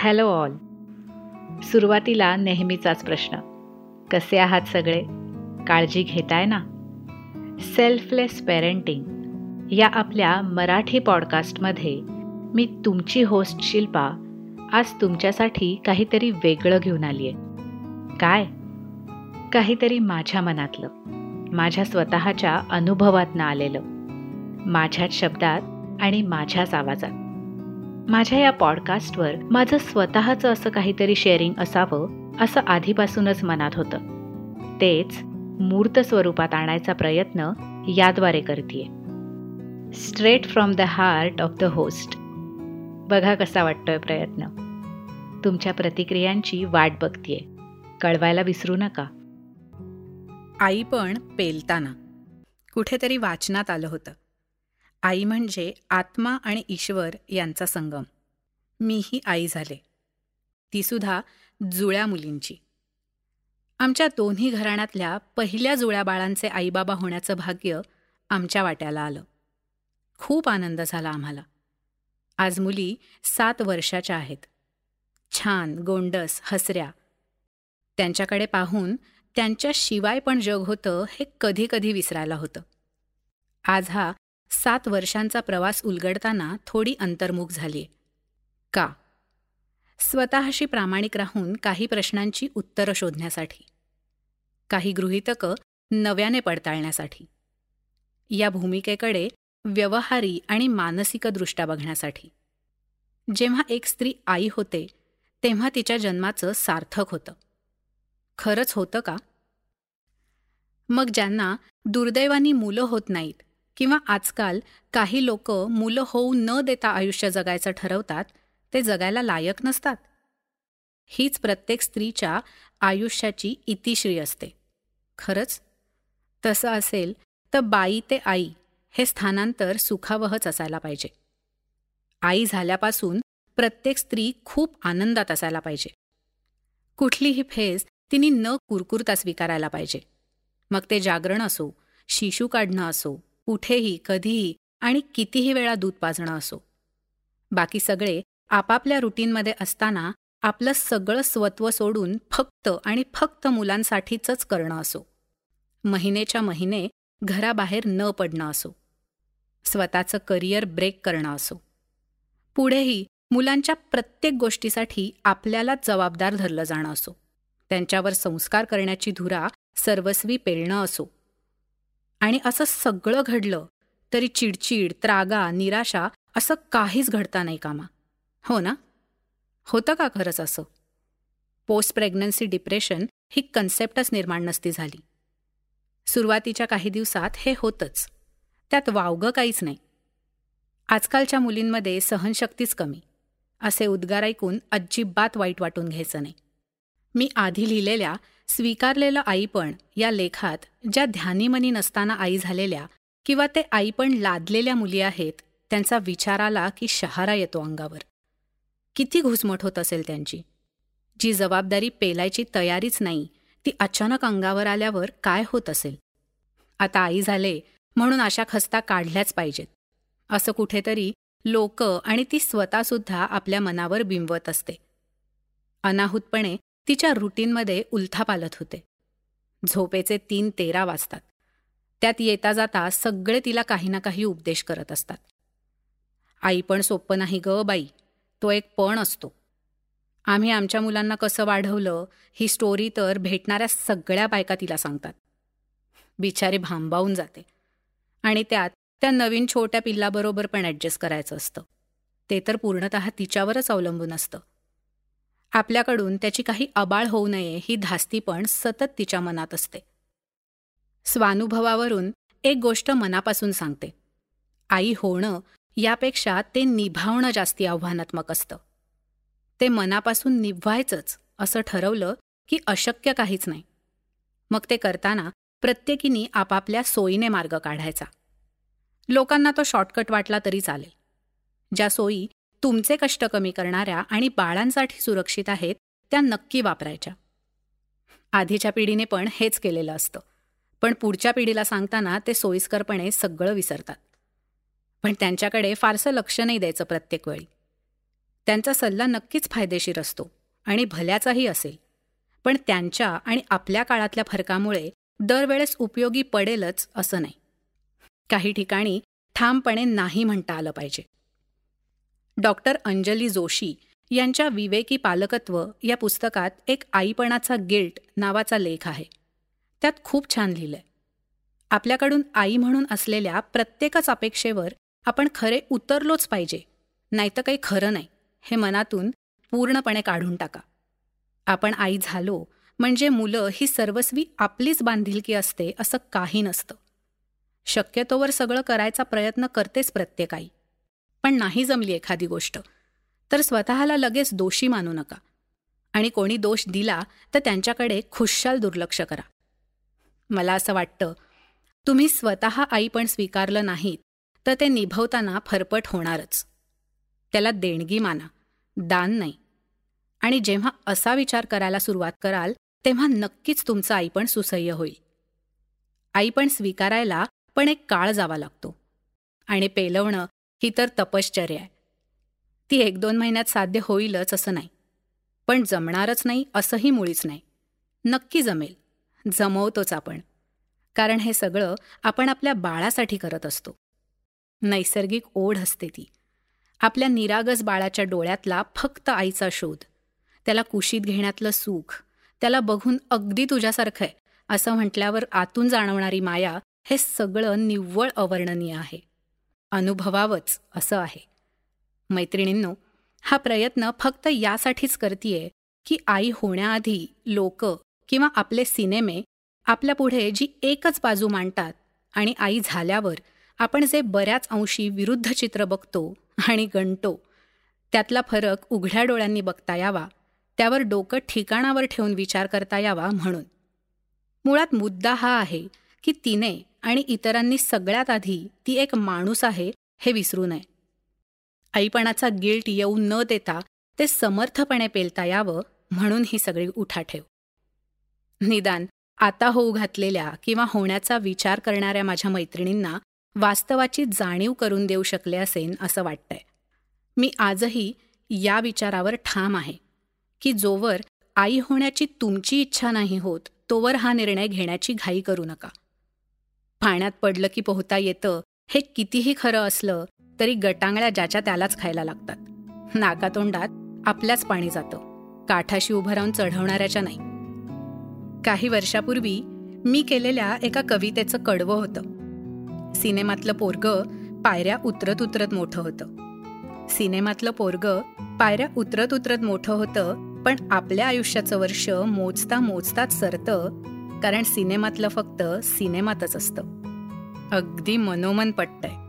Hello all. सुरुवातीला नेहमीचाच प्रश्न. कसे आहात सगळे? काळजी घेताय ना? सेल्फलेस पेरेंटिंग या आपल्या मराठी पॉडकास्टमध्ये मी तुमची होस्ट शिल्पा आज तुमच्यासाठी काहीतरी वेगळं घेऊन आली आहे काय? काहीतरी माझ्या मनातलं. माझ्या स्वतःच्या अनुभवातनं आलेलं. माझ्याच शब्दात आणि माझ्याच आवाजात. माझ्या या पॉडकास्टवर माझं स्वतःचं असं काहीतरी शेअरिंग असावं असं आधीपासूनच मनात होतं. तेच मूर्त स्वरूपात आणायचा प्रयत्न याद्वारे करते straight from the heart of the host बघा कसा वाटतोय प्रयत्न. तुमच्या प्रतिक्रियांची वाट बघतीये. कळवायला विसरू नका. आई पण पेलताना. कुठेतरी वाचनात आलं होतं. आई म्हणजे आत्मा आणि ईश्वर यांचा संगम. मीही आई झाले. तीसुद्धा जुळ्या मुलींची. आमच्या दोन्ही घराण्यातल्या पहिल्या जुळ्या बाळांचे आईबाबा होण्याचं भाग्य आमच्या वाट्याला आलं. खूप आनंद झाला आम्हाला. आज मुली सात वर्षाच्या आहेत. छान गोंडस हसऱ्या. त्यांच्याकडे पाहून त्यांच्या शिवाय पण जग होतं हे कधी कधी विसरायला होतं. आज हा सात वर्षांचा प्रवास उलगडताना थोडी अंतर्मुख झाली. का? स्वतःशी प्रामाणिक राहून काही प्रश्नांची उत्तरं शोधण्यासाठी. काही गृहितकं नव्याने पडताळण्यासाठी. या भूमिकेकडे व्यवहारी आणि मानसिकदृष्ट्या बघण्यासाठी. जेव्हा एक स्त्री आई होते तेव्हा तिच्या जन्माचं सार्थक होतं. खरंच होतं का? मग ज्यांना दुर्दैवानी मुलं होत नाहीत किंवा आजकाल काही लोक मुलं होऊ न देता आयुष्य जगायचं ठरवतात ते जगायला लायक नसतात. हीच प्रत्येक स्त्रीच्या आयुष्याची इतिश्री असते. खरंच? तसं असेल तर बाई ते आई हे स्थानांतर सुखावहच असायला पाहिजे. आई झाल्यापासून प्रत्येक स्त्री खूप आनंदात असायला पाहिजे. कुठलीही फेज तिने न कुरकुरता स्वीकारायला पाहिजे. मग ते जागरण असो शिशू काढणं असो कुठेही कधीही आणि कितीही वेळा दूध पाजणं असो. बाकी सगळे आपापल्या रुटीनमध्ये असताना आपलं सगळं स्वत्व सोडून फक्त आणि फक्त मुलांसाठीच करणं असो. महिनेच्या महिने घराबाहेर न पडणं असो. स्वतःचं करिअर ब्रेक करणं असो. पुढेही मुलांच्या प्रत्येक गोष्टीसाठी आपल्यालाच जबाबदार धरलं जाणं असो. त्यांच्यावर संस्कार करण्याची धुरा सर्वस्वी पेलणं असो. आणि असं सगळं घडलं तरी चिडचिड त्रागा निराशा असं काहीच घडता नाही कामा. हो ना? होतं का खरंच असं? पोस्ट प्रेग्नन्सी डिप्रेशन ही कन्सेप्टच निर्माण नसती झाली. सुरुवातीच्या काही दिवसात हे होतंच. त्यात वावगं काहीच नाही. आजकालच्या मुलींमध्ये सहनशक्तीच कमी. असे उद्गार ऐकून अजिबात वाईट वाटून घ्यायचं नाही. मी आधी लिहिलेल्या स्वीकारलेलं आईपण या लेखात ज्या ध्यानीमनी नसताना आई झालेल्या किंवा ते आईपण लादलेल्या मुली आहेत त्यांचा विचार आला की शहारा येतो अंगावर. किती घुसमट होत असेल त्यांची. जी जबाबदारी पेलायची तयारीच नाही ती अचानक अंगावर आल्यावर काय होत असेल? आता आई झाले म्हणून अशा खस्ता काढल्याच पाहिजेत. असं कुठेतरी लोक आणि ती स्वतःसुद्धा आपल्या मनावर बिंबवत असते. अनाहूतपणे तिच्या रुटीनमध्ये उलथापालत होते. झोपेचे तीन तेरा वाजतात. त्यात येता जाता सगळे तिला काही ना काही उपदेश करत असतात. आई पण सोप्पं नाही ग बाई तो एक पण असतो. आम्ही आमच्या मुलांना कसं वाढवलं ही स्टोरी तर भेटणाऱ्या सगळ्या बायका तिला सांगतात. बिचारी भांबावून जाते. आणि त्यात त्या नवीन छोट्या पिल्लाबरोबर पण ॲडजस्ट करायचं असतं. ते तर पूर्णत तिच्यावरच अवलंबून असतं. आपल्याकडून त्याची काही अबाळ होऊ नये ही धास्ती पण सतत तिच्या मनात असते. स्वानुभवावरून एक गोष्ट मनापासून सांगते. आई होणं यापेक्षा ते निभावणं जास्ती आव्हानात्मक असतं. ते मनापासून निभवायचंच असं ठरवलं की अशक्य काहीच नाही. मग ते करताना प्रत्येकीनी आपापल्या सोयीने मार्ग काढायचा. लोकांना तो शॉर्टकट वाटला तरी चालेल. ज्या सोयी तुमचे कष्ट कमी करणाऱ्या आणि बाळांसाठी सुरक्षित आहेत त्या नक्की वापरायच्या. आधीच्या पिढीने पण हेच केलेलं असतं. पण पुढच्या पिढीला सांगताना ते सोयीस्करपणे सगळं विसरतात. पण त्यांच्याकडे फारसं लक्ष नाही द्यायचं प्रत्येक वेळी. त्यांचा सल्ला नक्कीच फायदेशीर असतो आणि भल्याचाही असेल. पण त्यांच्या आणि आपल्या काळातल्या फरकामुळे दरवेळेस उपयोगी पडेलच असं नाही. काही ठिकाणी ठामपणे नाही म्हणता आलं पाहिजे. डॉक्टर अंजली जोशी यांच्या विवेकी पालकत्व या पुस्तकात एक आईपणाचा गिल्ट नावाचा लेख आहे. त्यात खूप छान लिहिलंय. आपल्याकडून आई म्हणून असलेल्या प्रत्येकाच अपेक्षेवर आपण खरे उतरलोच पाहिजे नाहीतर काही खरं नाही हे मनातून पूर्णपणे काढून टाका. आपण आई झालो म्हणजे मुलं ही सर्वस्वी आपलीच बांधिलकी असते असं काही नसतं. शक्यतोवर सगळं करायचा प्रयत्न करतेच प्रत्येक आई. पण नाही जमली एखादी गोष्ट. तर स्वतःला लगेच दोषी मानू नका. आणि कोणी दोष दिला तर त्यांच्याकडे खुशाल दुर्लक्ष करा. मला असं वाटतं तुम्ही स्वतः आई पण स्वीकारलं नाहीत तर ते निभवताना फरफट होणारच. त्याला देणगी माना दान नाही. आणि जेव्हा असा विचार करायला सुरुवात कराल तेव्हा नक्कीच तुमचं आईपण सुसह्य होईल. आईपण स्वीकारायला पण एक काळ जावा लागतो. आणि पेलवणं ही तर तपश्चर्या आहे. ती एक दोन महिन्यात साध्य होईलच असं नाही. पण जमणारच नाही असंही मुळीच नाही. नक्की जमेल. जमवतोच आपण. कारण हे सगळं आपण आपल्या बाळासाठी करत असतो. नैसर्गिक ओढ असते ती. आपल्या निरागस बाळाच्या डोळ्यातला फक्त आईचा शोध. त्याला कुशीत घेण्यातलं सुख. त्याला बघून अगदी तुझ्यासारखं आहे असं म्हटल्यावर आतून जाणवणारी माया हे सगळं निव्वळ अवर्णनीय आहे. अनुभवावंच असं आहे. मैत्रिणींनो हा प्रयत्न फक्त यासाठीच करतीये की आई होण्याआधी लोक किंवा आपले सिनेमे आपल्यापुढे जी एकच बाजू मांडतात आणि आई झाल्यावर आपण जे बऱ्याच अंशी विरुद्ध चित्र बघतो आणि गणतो त्यातला फरक उघड्या डोळ्यांनी बघता यावा त्यावर डोकं ठिकाणावर ठेवून विचार करता यावा म्हणून. मुळात मुद्दा हा आहे की तिने आणि इतरांनी सगळ्यात आधी ती एक माणूस आहे हे विसरू नये. आईपणाचा गिल्ट येऊ न देता ते समर्थपणे पेलता यावं म्हणून ही सगळी उठाठेव निदान आता होऊ घातलेल्या किंवा होण्याचा विचार करणाऱ्या माझ्या मैत्रिणींना वास्तवाची जाणीव करून देऊ शकले असेन असं वाटतंय. मी आजही या विचारावर ठाम आहे की जोवर आई होण्याची तुमची इच्छा नाही होत तोवर हा निर्णय घेण्याची घाई करू नका. पाण्यात पडलं की पोहता येतं हे कितीही खरं असलं तरी गटांगळ्या ज्याच्या त्यालाच खायला लागतात. नाकातोंडात आपल्याच पाणी जातं. काठाशी उभं राहून चढवणाऱ्याच्या नाही. काही वर्षापूर्वी मी केलेल्या एका कवितेचं कडवं होतं. सिनेमातलं पोरग पायऱ्या उतरत उतरत मोठं होतं. सिनेमातलं पोरग पायऱ्या उतरत उतरत मोठं होतं पण आपल्या आयुष्याचं वर्ष मोजता मोजताच सरतं कारण सिनेमातलं फक्त सिनेमातच असतं. अगदी मनोमन पटतंय.